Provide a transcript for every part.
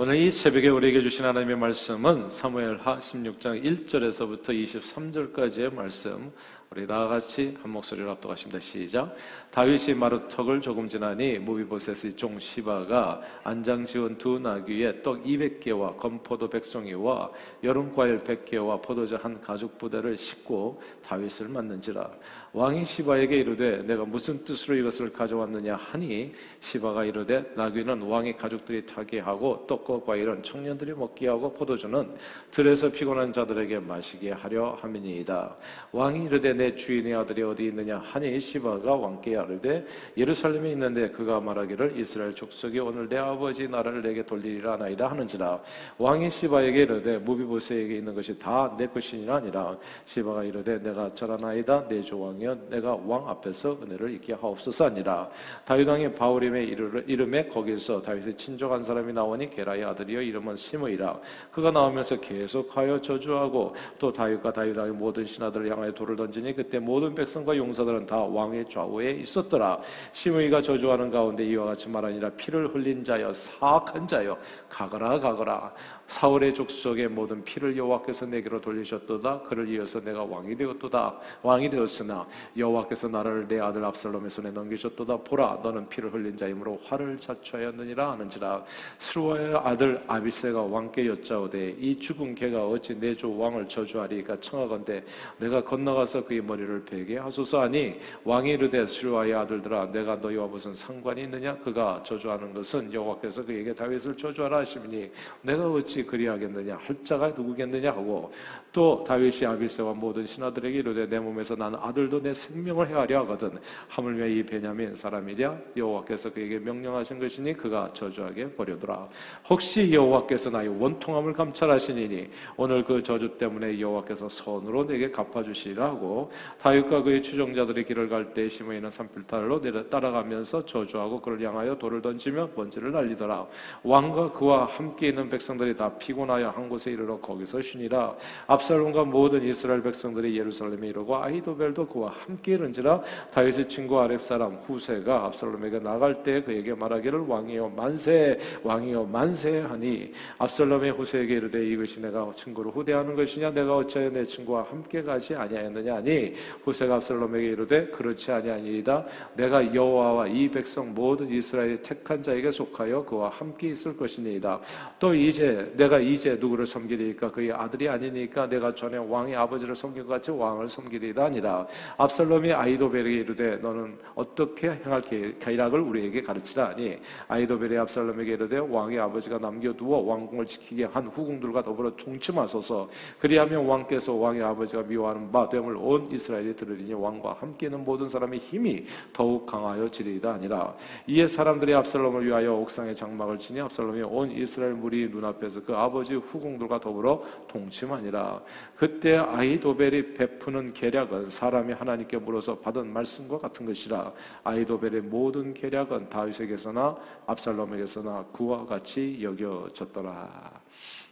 오늘 이 새벽에 우리에게 주신 하나님의 말씀은 사무엘하 16장 1절에서부터 23절까지의 말씀 우리 다 같이 한 목소리로 합독하십니다. 시작. 다윗이 마루턱을 조금 지나니 무비보셋의 종 시바가 안장 지은 두 나귀에 떡 200개와 건포도 백송이와 여름 과일 100개와 포도주 한 가죽 부대를 싣고 다윗을 맞는지라. 왕이 시바에게 이르되 내가 무슨 뜻으로 이것을 가져왔느냐 하니 시바가 이르되 나귀는 왕의 가족들이 타게 하고 떡과 과일은 청년들이 먹게 하고 포도주는 들에서 피곤한 자들에게 마시게 하려 함이니이다. 왕이 이르되 내 주인의 아들이 어디 있느냐 하니 시바가 왕께 아르되 예루살렘에 있는데 그가 말하기를 이스라엘 족속이 오늘 내 아버지 나라를 내게 돌리리라 나이다 하는지라. 왕이 시바에게 이르되 무비보스에게 있는 것이 다 내 것이니라 아니라. 시바가 이르되 내가 절하나이다. 내 조왕 이여 내가 왕 앞에서 은혜를 잊게 하옵소서 아니라. 다윗 왕이 바울임의 이름에 거기서 다윗의 친족한 사람이 나오니 게라의 아들이여 이름은 시므이라. 그가 나오면서 계속하여 저주하고 또 다윗과 다윗 왕의 모든 신하들을 향하여 돌을 던지니 그때 모든 백성과 용사들은 다 왕의 좌우에 있었더라. 시므이가 저주하는 가운데 이와 같이 말하니라. 피를 흘린 자여 사악한 자여 가거라 가거라 사울의 족속의 모든 피를 여호와께서 내게로 돌리셨도다. 그를 이어서 내가 왕이 되었도다. 왕이 되었으나 여호와께서 나를 내 아들 압살롬의 손에 넘기셨도다. 보라, 너는 피를 흘린 자이므로 화를 자초하였느니라 하는지라. 스루아의 아들 아비세가 왕께 여짜오되 이 죽은 개가 어찌 내 조 왕을 저주하리까 청하건대 내가 건너가서 그의 머리를 베게 하소서 하니 왕이 이르되 스루아의 아들들아 내가 너희와 무슨 상관이 있느냐 그가 저주하는 것은 여호와께서 그에게 다윗을 저주하라 하시니 내가 어찌 어찌 그리하겠느냐? 할 자가 누구겠느냐? 하고 또 다윗이 아비세와 모든 신하들에게 이르되 내 몸에서 나는 아들도 내 생명을 헤아려 하거든. 하물며 이 베냐민 사람이랴. 여호와께서 그에게 명령하신 것이니 그가 저주하게 버려두라. 혹시 여호와께서 나의 원통함을 감찰하시니니 오늘 그 저주 때문에 여호와께서 선으로 내게 갚아주시라 하고 다윗과 그의 추종자들이 길을 갈때 시므이는 산필탈로 따라가면서 저주하고 그를 향하여 돌을 던지며 먼지를 날리더라. 왕과 그와 함께 있는 백성들이 다 피곤하여 한 곳에 이르러 거기서 쉬니라. 압살롬과 모든 이스라엘 백성들이 예루살렘에 이르고 아이도벨도 그와 함께 이른지라. 다윗의 친구 아렉 사람 후세가 압살롬에게 나갈 때 그에게 말하기를 왕이여 만세 왕이여 만세 하니 압살롬의 후세에게 이르되 이것이 내가 친구를 후대하는 것이냐? 내가 어찌하여 내 친구와 함께 가지 아니하였느냐? 하니 후세가 압살롬에게 이르되 그렇지 아니하니이다. 내가 여호와와 이 백성 모든 이스라엘의 택한 자에게 속하여 그와 함께 있을 것이니이다. 또 이제 내가 이제 누구를 섬기리까? 그의 아들이 아니니까 내가 전에 왕의 아버지를 섬긴 것 같이 왕을 섬기리다 아니라 압살롬이 아이도벨에게 이르되 너는 어떻게 행할 계략을 우리에게 가르치라 하니 아이도벨이 압살롬에게 이르되 왕의 아버지가 남겨두어 왕궁을 지키게 한 후궁들과 더불어 통치하소서. 그리하면 왕께서 왕의 아버지가 미워하는 바 됨을 온 이스라엘이 들으리니 왕과 함께는 모든 사람의 힘이 더욱 강하여 지리이다 아니라 이에 사람들이 압살롬을 위하여 옥상에 장막을 치니 압살롬이 온 이스라엘 무리 눈앞에서 그 아버지 후궁들과 더불어 동침하니라. 그때 아이도벨이 베푸는 계략은 사람이 하나님께 물어서 받은 말씀과 같은 것이라. 아이도벨의 모든 계략은 다윗에게서나 압살롬에게서나 그와 같이 여겨졌더라.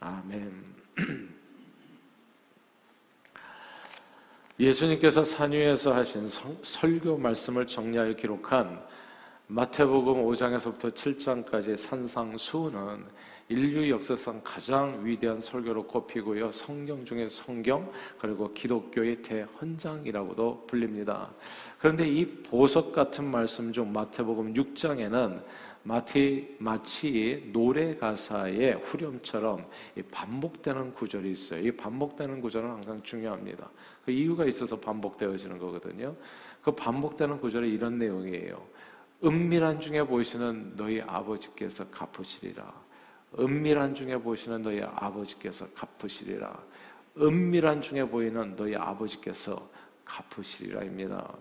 아멘. 예수님께서 산 위에서 하신 설교 말씀을 정리하여 기록한 마태복음 5장에서부터 7장까지의 산상수는 인류 역사상 가장 위대한 설교로 꼽히고요. 성경 중에 성경 그리고 기독교의 대헌장이라고도 불립니다. 그런데 이 보석 같은 말씀 중 마태복음 6장에는 마치, 마치 노래 가사의 후렴처럼 반복되는 구절이 있어요. 이 반복되는 구절은 항상 중요합니다. 그 이유가 있어서 반복되어지는 거거든요. 그 반복되는 구절이 이런 내용이에요. 은밀한 중에 보시는 너희 아버지께서 갚으시리라. 은밀한 중에 보시는 너희 아버지께서 갚으시리라. 은밀한 중에 보이는 너희 아버지께서 갚으시리라입니다.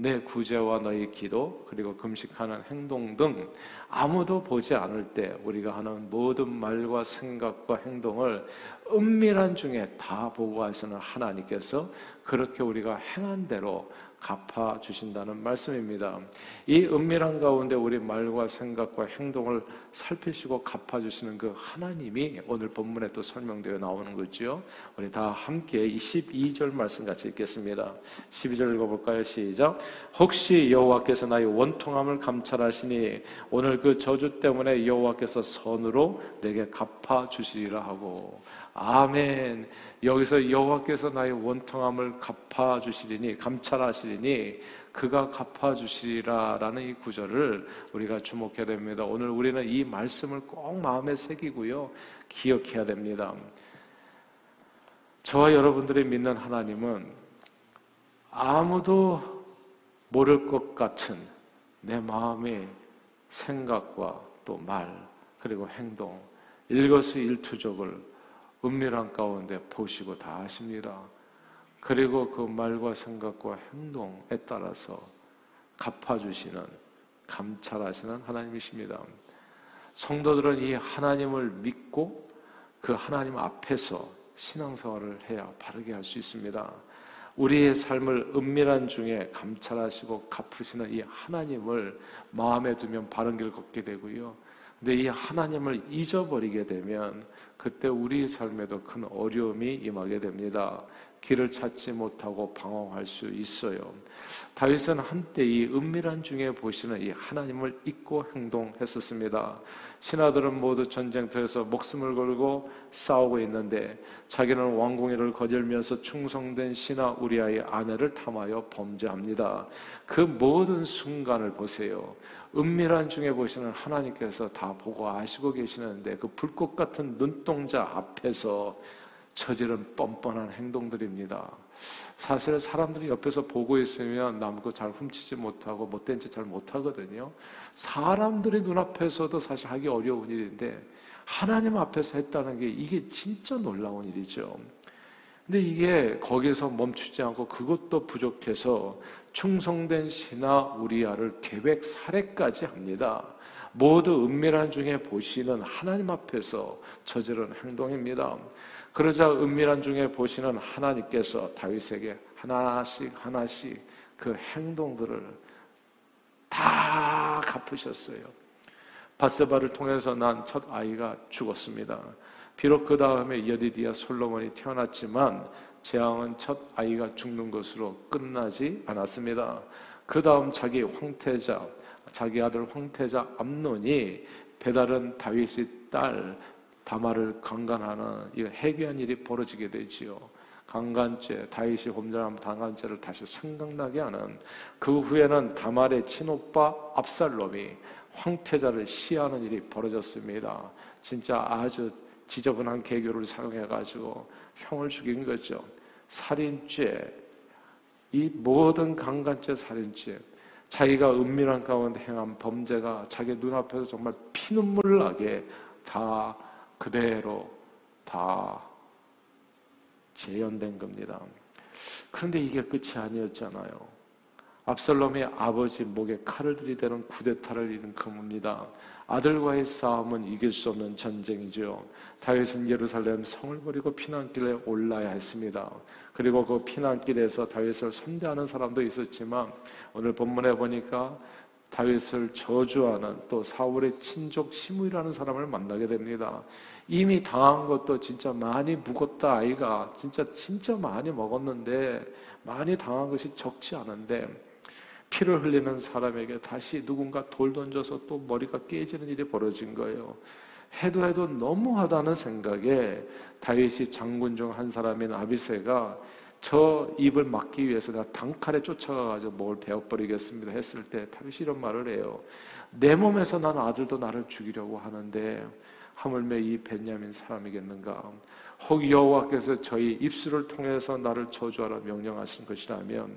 내 구제와 너희 기도 그리고 금식하는 행동 등 아무도 보지 않을 때 우리가 하는 모든 말과 생각과 행동을 은밀한 중에 다 보고 하시는 하나님께서 그렇게 우리가 행한 대로 갚아 주신다는 말씀입니다. 이 은밀한 가운데 우리 말과 생각과 행동을 살피시고 갚아 주시는 그 하나님이 오늘 본문에 또 설명되어 나오는 거죠. 우리 다 함께 12절 말씀 같이 읽겠습니다. 12절 읽어 볼까요? 시작. 혹시 여호와께서 나의 원통함을 감찰하시니 오늘 그 저주 때문에 여호와께서 선으로 내게 갚아 주시리라 하고 아멘. 여기서 여호와께서 나의 원통함을 갚아 주시리니 감찰하시리니 그가 갚아 주시리라라는 이 구절을 우리가 주목해야 됩니다. 오늘 우리는 이 말씀을 꼭 마음에 새기고요. 기억해야 됩니다. 저와 여러분들이 믿는 하나님은 아무도 모를 것 같은 내 마음의 생각과 또 말, 그리고 행동, 일거수일투족을 은밀한 가운데 보시고 다 아십니다. 그리고 그 말과 생각과 행동에 따라서 갚아주시는, 감찰하시는 하나님이십니다. 성도들은 이 하나님을 믿고 그 하나님 앞에서 신앙생활을 해야 바르게 할 수 있습니다. 우리의 삶을 은밀한 중에 감찰하시고 갚으시는 이 하나님을 마음에 두면 바른 길 걷게 되고요. 근데 이 하나님을 잊어버리게 되면 그때 우리 삶에도 큰 어려움이 임하게 됩니다. 길을 찾지 못하고 방황할 수 있어요. 다윗은 한때 이 은밀한 중에 보시는 이 하나님을 잊고 행동했었습니다. 신하들은 모두 전쟁터에서 목숨을 걸고 싸우고 있는데 자기는 왕궁위를 거절면서 충성된 신하 우리아의 아내를 탐하여 범죄합니다. 그 모든 순간을 보세요. 은밀한 중에 보시는 하나님께서 다 보고 아시고 계시는데 그 불꽃 같은 눈동자 앞에서 저지른 뻔뻔한 행동들입니다. 사실 사람들이 옆에서 보고 있으면 남고 잘 훔치지 못하고 못된 짓 잘 못하거든요. 사람들의 눈앞에서도 사실 하기 어려운 일인데 하나님 앞에서 했다는 게 이게 진짜 놀라운 일이죠. 근데 이게 거기서 멈추지 않고 그것도 부족해서 충성된 신하 우리아를 계획 살해까지 합니다. 모두 은밀한 중에 보시는 하나님 앞에서 저지른 행동입니다. 그러자 은밀한 중에 보시는 하나님께서 다윗에게 하나씩 하나씩 그 행동들을 다 갚으셨어요. 바세바를 통해서 난 첫 아이가 죽었습니다. 비록 그 다음에 여디디아 솔로몬이 태어났지만 재앙은 첫 아이가 죽는 것으로 끝나지 않았습니다. 그 다음 자기 황태자, 자기 아들 황태자 암논이 배다른 다윗의 딸 다마를 강간하는 이 해괴한 일이 벌어지게 되지요. 강간죄, 다윗이 범죄한 강간죄를 다시 생각나게 하는 그 후에는 다말의 친오빠 압살롬이 황태자를 시하는 일이 벌어졌습니다. 진짜 아주 지저분한 개교를 사용해가지고 형을 죽인 거죠. 살인죄, 이 모든 강간죄, 살인죄, 자기가 은밀한 가운데 행한 범죄가 자기 눈앞에서 정말 피눈물 나게 다 그대로 다 재현된 겁니다. 그런데 이게 끝이 아니었잖아요. 압살롬의 아버지 목에 칼을 들이대는 쿠데타를 이룬 겁니다. 아들과의 싸움은 이길 수 없는 전쟁이죠. 다윗은 예루살렘 성을 버리고 피난길에 올라야 했습니다. 그리고 그 피난길에서 다윗을 선대하는 사람도 있었지만 오늘 본문에 보니까 다윗을 저주하는 또 사울의 친족 시므이라는 사람을 만나게 됩니다. 이미 당한 것도 진짜 많이 묵었다 아이가 진짜 진짜 많이 먹었는데 많이 당한 것이 적지 않은데 피를 흘리는 사람에게 다시 누군가 돌 던져서 또 머리가 깨지는 일이 벌어진 거예요. 해도 해도 너무하다는 생각에 다윗이 장군 중 한 사람인 아비세가 저 입을 막기 위해서 내가 단칼에 쫓아가가지고 뭘 베어버리겠습니다 했을 때 다윗이 이런 말을 해요. 내 몸에서 난 아들도 나를 죽이려고 하는데 하물며 이 벤야민 사람이겠는가? 혹 여호와께서 저희 입술을 통해서 나를 저주하라 명령하신 것이라면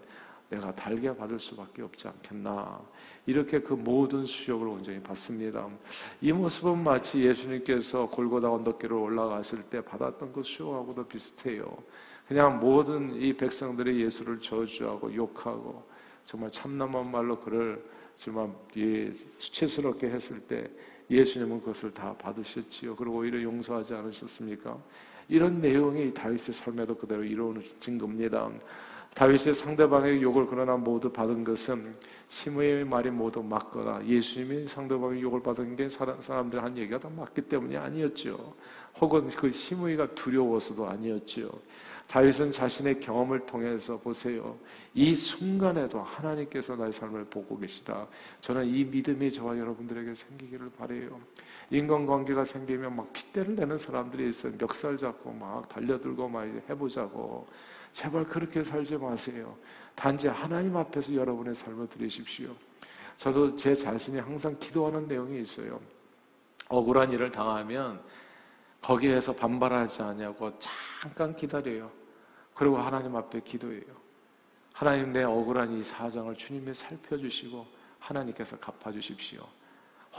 내가 달게 받을 수밖에 없지 않겠나. 이렇게 그 모든 수욕을 온전히 받습니다. 이 모습은 마치 예수님께서 골고다 언덕길을 올라가실 때 받았던 그 수욕하고도 비슷해요. 그냥 모든 이 백성들이 예수를 저주하고 욕하고 정말 참남한 말로 그를 정말 수치스럽게 했을 때 예수님은 그것을 다 받으셨지요. 그리고 오히려 용서하지 않으셨습니까? 이런 내용이 다윗의 삶에도 그대로 이루어진 겁니다. 다윗이 상대방의 욕을 그러나 모두 받은 것은 시므의 말이 모두 맞거나 예수님이 상대방의 욕을 받은 게 사람들 한 얘기가 다 맞기 때문이 아니었죠. 혹은 그 시므이가 두려워서도 아니었죠. 다윗은 자신의 경험을 통해서 보세요. 이 순간에도 하나님께서 나의 삶을 보고 계시다. 저는 이 믿음이 저와 여러분들에게 생기기를 바래요. 인간관계가 생기면 막 핏대를 내는 사람들이 있어요. 멱살 잡고 막 달려들고 막 해보자고. 제발 그렇게 살지 마세요. 단지 하나님 앞에서 여러분의 삶을 드리십시오. 저도 제 자신이 항상 기도하는 내용이 있어요. 억울한 일을 당하면 거기에서 반발하지 않냐고 잠깐 기다려요. 그리고 하나님 앞에 기도해요. 하나님 내 억울한 이 사정을 주님이 살펴주시고 하나님께서 갚아주십시오.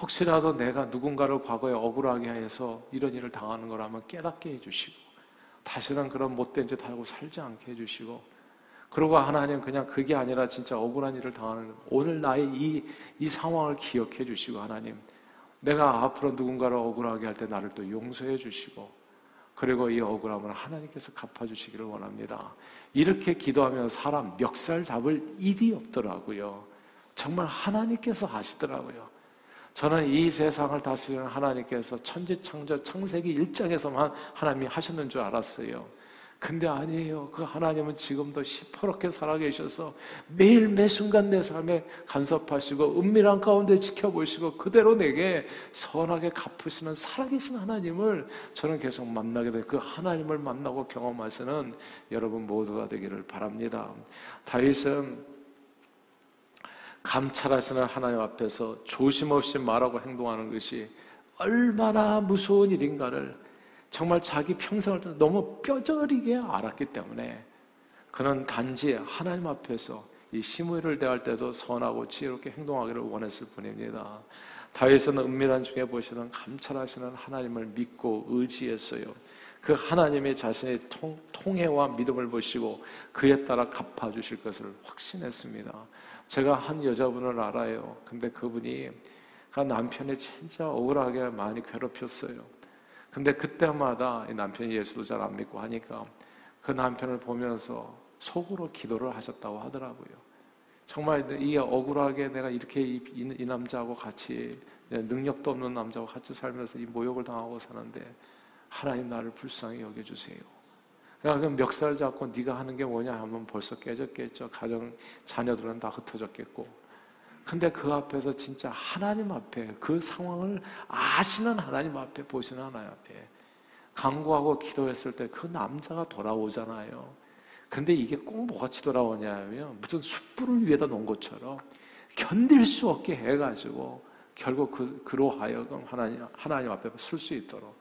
혹시라도 내가 누군가를 과거에 억울하게 해서 이런 일을 당하는 거라면 깨닫게 해주시고 다시는 그런 못된 짓 하고 살지 않게 해주시고 그러고 하나님 그냥 그게 아니라 진짜 억울한 일을 당하는 오늘 나의 이, 이 상황을 기억해 주시고 하나님 내가 앞으로 누군가를 억울하게 할 때 나를 또 용서해 주시고 그리고 이 억울함을 하나님께서 갚아주시기를 원합니다. 이렇게 기도하면 사람 멱살 잡을 일이 없더라고요. 정말 하나님께서 하시더라고요. 저는 이 세상을 다스리는 하나님께서 천지창조 창세기 1장에서만 하나님이 하셨는 줄 알았어요. 근데 아니에요. 그 하나님은 지금도 시퍼렇게 살아계셔서 매일 매 순간 내 삶에 간섭하시고 은밀한 가운데 지켜보시고 그대로 내게 선하게 갚으시는 살아계신 하나님을 저는 계속 만나게 돼. 그 하나님을 만나고 경험하시는 여러분 모두가 되기를 바랍니다. 다윗은 감찰하시는 하나님 앞에서 조심 없이 말하고 행동하는 것이 얼마나 무서운 일인가를 정말 자기 평생을 너무 뼈저리게 알았기 때문에 그는 단지 하나님 앞에서 이 시무를 대할 때도 선하고 지혜롭게 행동하기를 원했을 뿐입니다. 다윗은 은밀한 중에 보시는 감찰하시는 하나님을 믿고 의지했어요. 그 하나님이 자신의 통, 통해와 믿음을 보시고 그에 따라 갚아주실 것을 확신했습니다. 제가 한 여자분을 알아요. 근데 그분이 그 남편이 진짜 억울하게 많이 괴롭혔어요. 근데 그때마다 남편이 예수도 잘 안 믿고 하니까 그 남편을 보면서 속으로 기도를 하셨다고 하더라고요. 정말 이 억울하게 내가 이렇게 이, 이 남자하고 같이 능력도 없는 남자하고 같이 살면서 이 모욕을 당하고 사는데 하나님 나를 불쌍히 여겨주세요. 그러니까 멱살 잡고 네가 하는 게 뭐냐 하면 벌써 깨졌겠죠. 가정 자녀들은 다 흩어졌겠고 근데 그 앞에서 진짜 하나님 앞에 그 상황을 아시는 하나님 앞에 보시는 하나님 앞에 강구하고 기도했을 때 그 남자가 돌아오잖아요. 근데 이게 꼭 뭐같이 돌아오냐면 무슨 숯불을 위에다 놓은 것처럼 견딜 수 없게 해가지고 결국 그, 그로 하여금 하나님, 하나님 앞에 쓸수 있도록.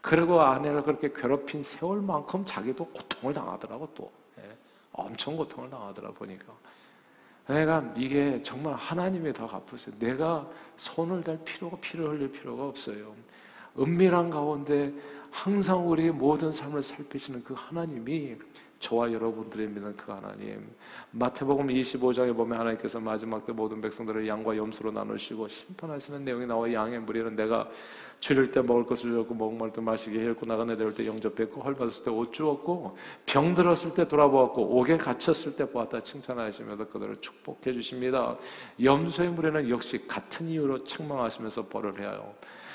그리고 아내를 그렇게 괴롭힌 세월만큼 자기도 고통을 당하더라고 또. 예. 엄청 고통을 당하더라 보니까. 내가 이게 정말 하나님이 더 갚으세요. 내가 손을 댈 필요가 피를 흘릴 필요가 없어요. 은밀한 가운데 항상 우리의 모든 삶을 살피시는 그 하나님이 저와 여러분들의 믿는 그 하나님. 마태복음 25장에 보면 하나님께서 마지막 때 모든 백성들을 양과 염소로 나누시고 심판하시는 내용이 나와 양의 무리는 내가 줄일 때 먹을 것을 줬고 목말 때 마시게 했고 나가네 내올 때 영접했고 헐벗을 때 옷 주었고 병 들었을 때 돌아보았고 옥에 갇혔을 때 보았다 칭찬하시면서 그들을 축복해 주십니다. 염소의 무리는 역시 같은 이유로 책망하시면서 벌을 해요.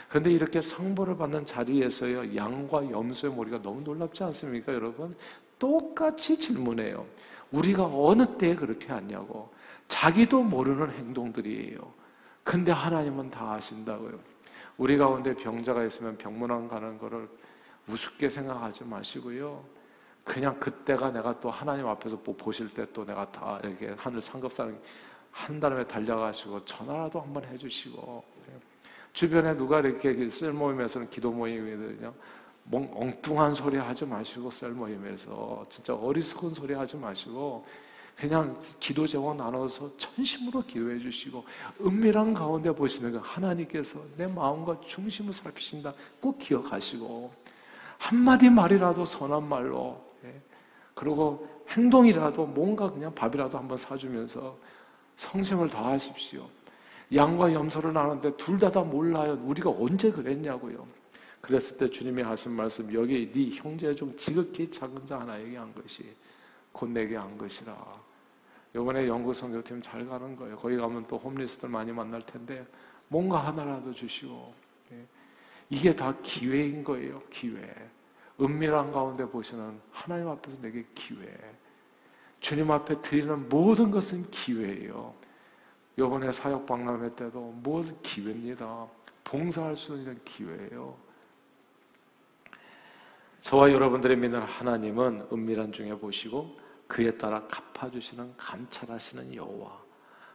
근데 이렇게 상보를 받는 자리에서요, 양과 염소의 머리가 너무 놀랍지 않습니까, 여러분? 똑같이 질문해요. 우리가 어느 때에 그렇게 했냐고. 자기도 모르는 행동들이에요. 근데 하나님은 다 아신다고요. 우리 가운데 병자가 있으면 병문안 가는 거를 우습게 생각하지 마시고요. 그냥 그때가 내가 또 하나님 앞에서 보실 때 또 내가 다 이렇게 하늘 상급사는 한 달에 달려가시고 전화라도 한번 해주시고 주변에 누가 이렇게 셀 모임에서는 기도 모임이거든요. 엉뚱한 소리 하지 마시고 셀 모임에서 진짜 어리석은 소리 하지 마시고 그냥 기도 제목 나눠서 천심으로 기도해 주시고 은밀한 가운데 보시는 그 하나님께서 내 마음과 중심을 살피신다 꼭 기억하시고 한마디 말이라도 선한 말로 예. 그리고 행동이라도 뭔가 그냥 밥이라도 한번 사주면서 성심을 다하십시오. 양과 염소를 나누는데 둘 다 다 몰라요. 우리가 언제 그랬냐고요. 그랬을 때 주님이 하신 말씀 여기 네 형제 중 지극히 작은 자 하나에게 한 것이 곧 내게 안 것이라. 요번에 영국 선교팀 잘 가는 거예요. 거기 가면 또 홈리스들 많이 만날 텐데 뭔가 하나라도 주시고 예. 이게 다 기회인 거예요. 기회. 은밀한 가운데 보시는 하나님 앞에서 내게 기회. 주님 앞에 드리는 모든 것은 기회예요. 요번에 사역 박람회 때도 모든 기회입니다. 봉사할 수 있는 기회예요. 저와 여러분들의 믿는 하나님은 은밀한 중에 보시고 그에 따라 갚아주시는 감찰하시는 여호와.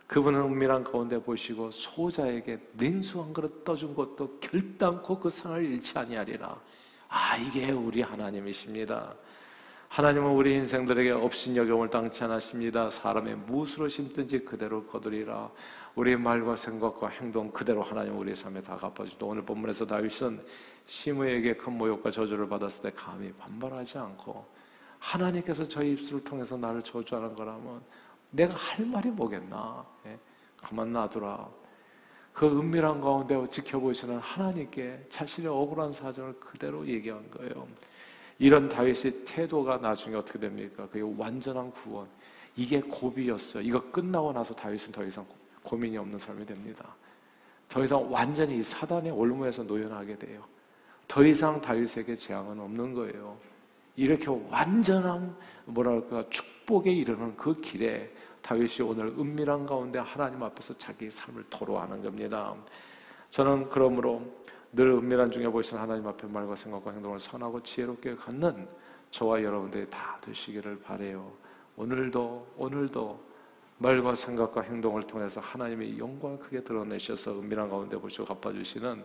그분은 은밀한 가운데 보시고 소자에게 냉수 한 그릇 떠준 것도 결단코 그 상을 잃지 아니하리라. 아 이게 우리 하나님이십니다. 하나님은 우리 인생들에게 업신여경을 당치 않으십니다. 사람의 무엇으로 심든지 그대로 거두리라. 우리의 말과 생각과 행동 그대로 하나님 우리의 삶에 다 갚아주시고 오늘 본문에서 다윗은 시므에게 큰 모욕과 저주를 받았을 때 감히 반발하지 않고 하나님께서 저희 입술을 통해서 나를 저주하는 거라면 내가 할 말이 뭐겠나? 예? 가만 놔두라. 그 은밀한 가운데 지켜보시는 하나님께 자신의 억울한 사정을 그대로 얘기한 거예요. 이런 다윗의 태도가 나중에 어떻게 됩니까? 그게 완전한 구원. 이게 고비였어요. 이거 끝나고 나서 다윗은 더 이상 고민이 없는 삶이 됩니다. 더 이상 완전히 사단의 올무에서 노연하게 돼요. 더 이상 다윗에게 재앙은 없는 거예요. 이렇게 완전한 뭐랄까 축복에 이르는 그 길에 다윗이 오늘 은밀한 가운데 하나님 앞에서 자기 삶을 토로하는 겁니다. 저는 그러므로 늘 은밀한 중에 보시는 하나님 앞에 말과 생각과 행동을 선하고 지혜롭게 갖는 저와 여러분들이 다 되시기를 바래요. 오늘도 오늘도 말과 생각과 행동을 통해서 하나님의 영광을 크게 드러내셔서 은밀한 가운데 보시고 갚아주시는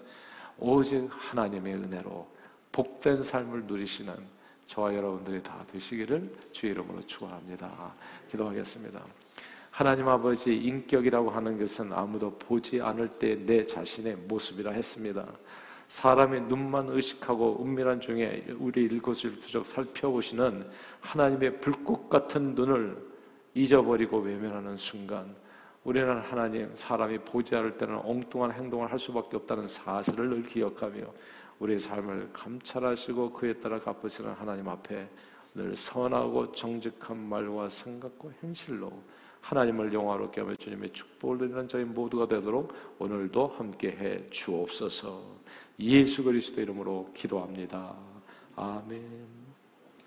오직 하나님의 은혜로 복된 삶을 누리시는 저와 여러분들이 다 되시기를 주의 이름으로 축원합니다. 기도하겠습니다. 하나님 아버지 인격이라고 하는 것은 아무도 보지 않을 때 내 자신의 모습이라 했습니다. 사람의 눈만 의식하고 은밀한 중에 우리 일거수일투족 살펴보시는 하나님의 불꽃 같은 눈을 잊어버리고 외면하는 순간 우리는 하나님 사람이 보지 않을 때는 엉뚱한 행동을 할 수밖에 없다는 사실을 늘 기억하며 우리의 삶을 감찰하시고 그에 따라 갚으시는 하나님 앞에 늘 선하고 정직한 말과 생각과 행실로 하나님을 영화롭게 하며 주님의 축복을 드리는 저희 모두가 되도록 오늘도 함께 해 주옵소서. 예수 그리스도 이름으로 기도합니다. 아멘.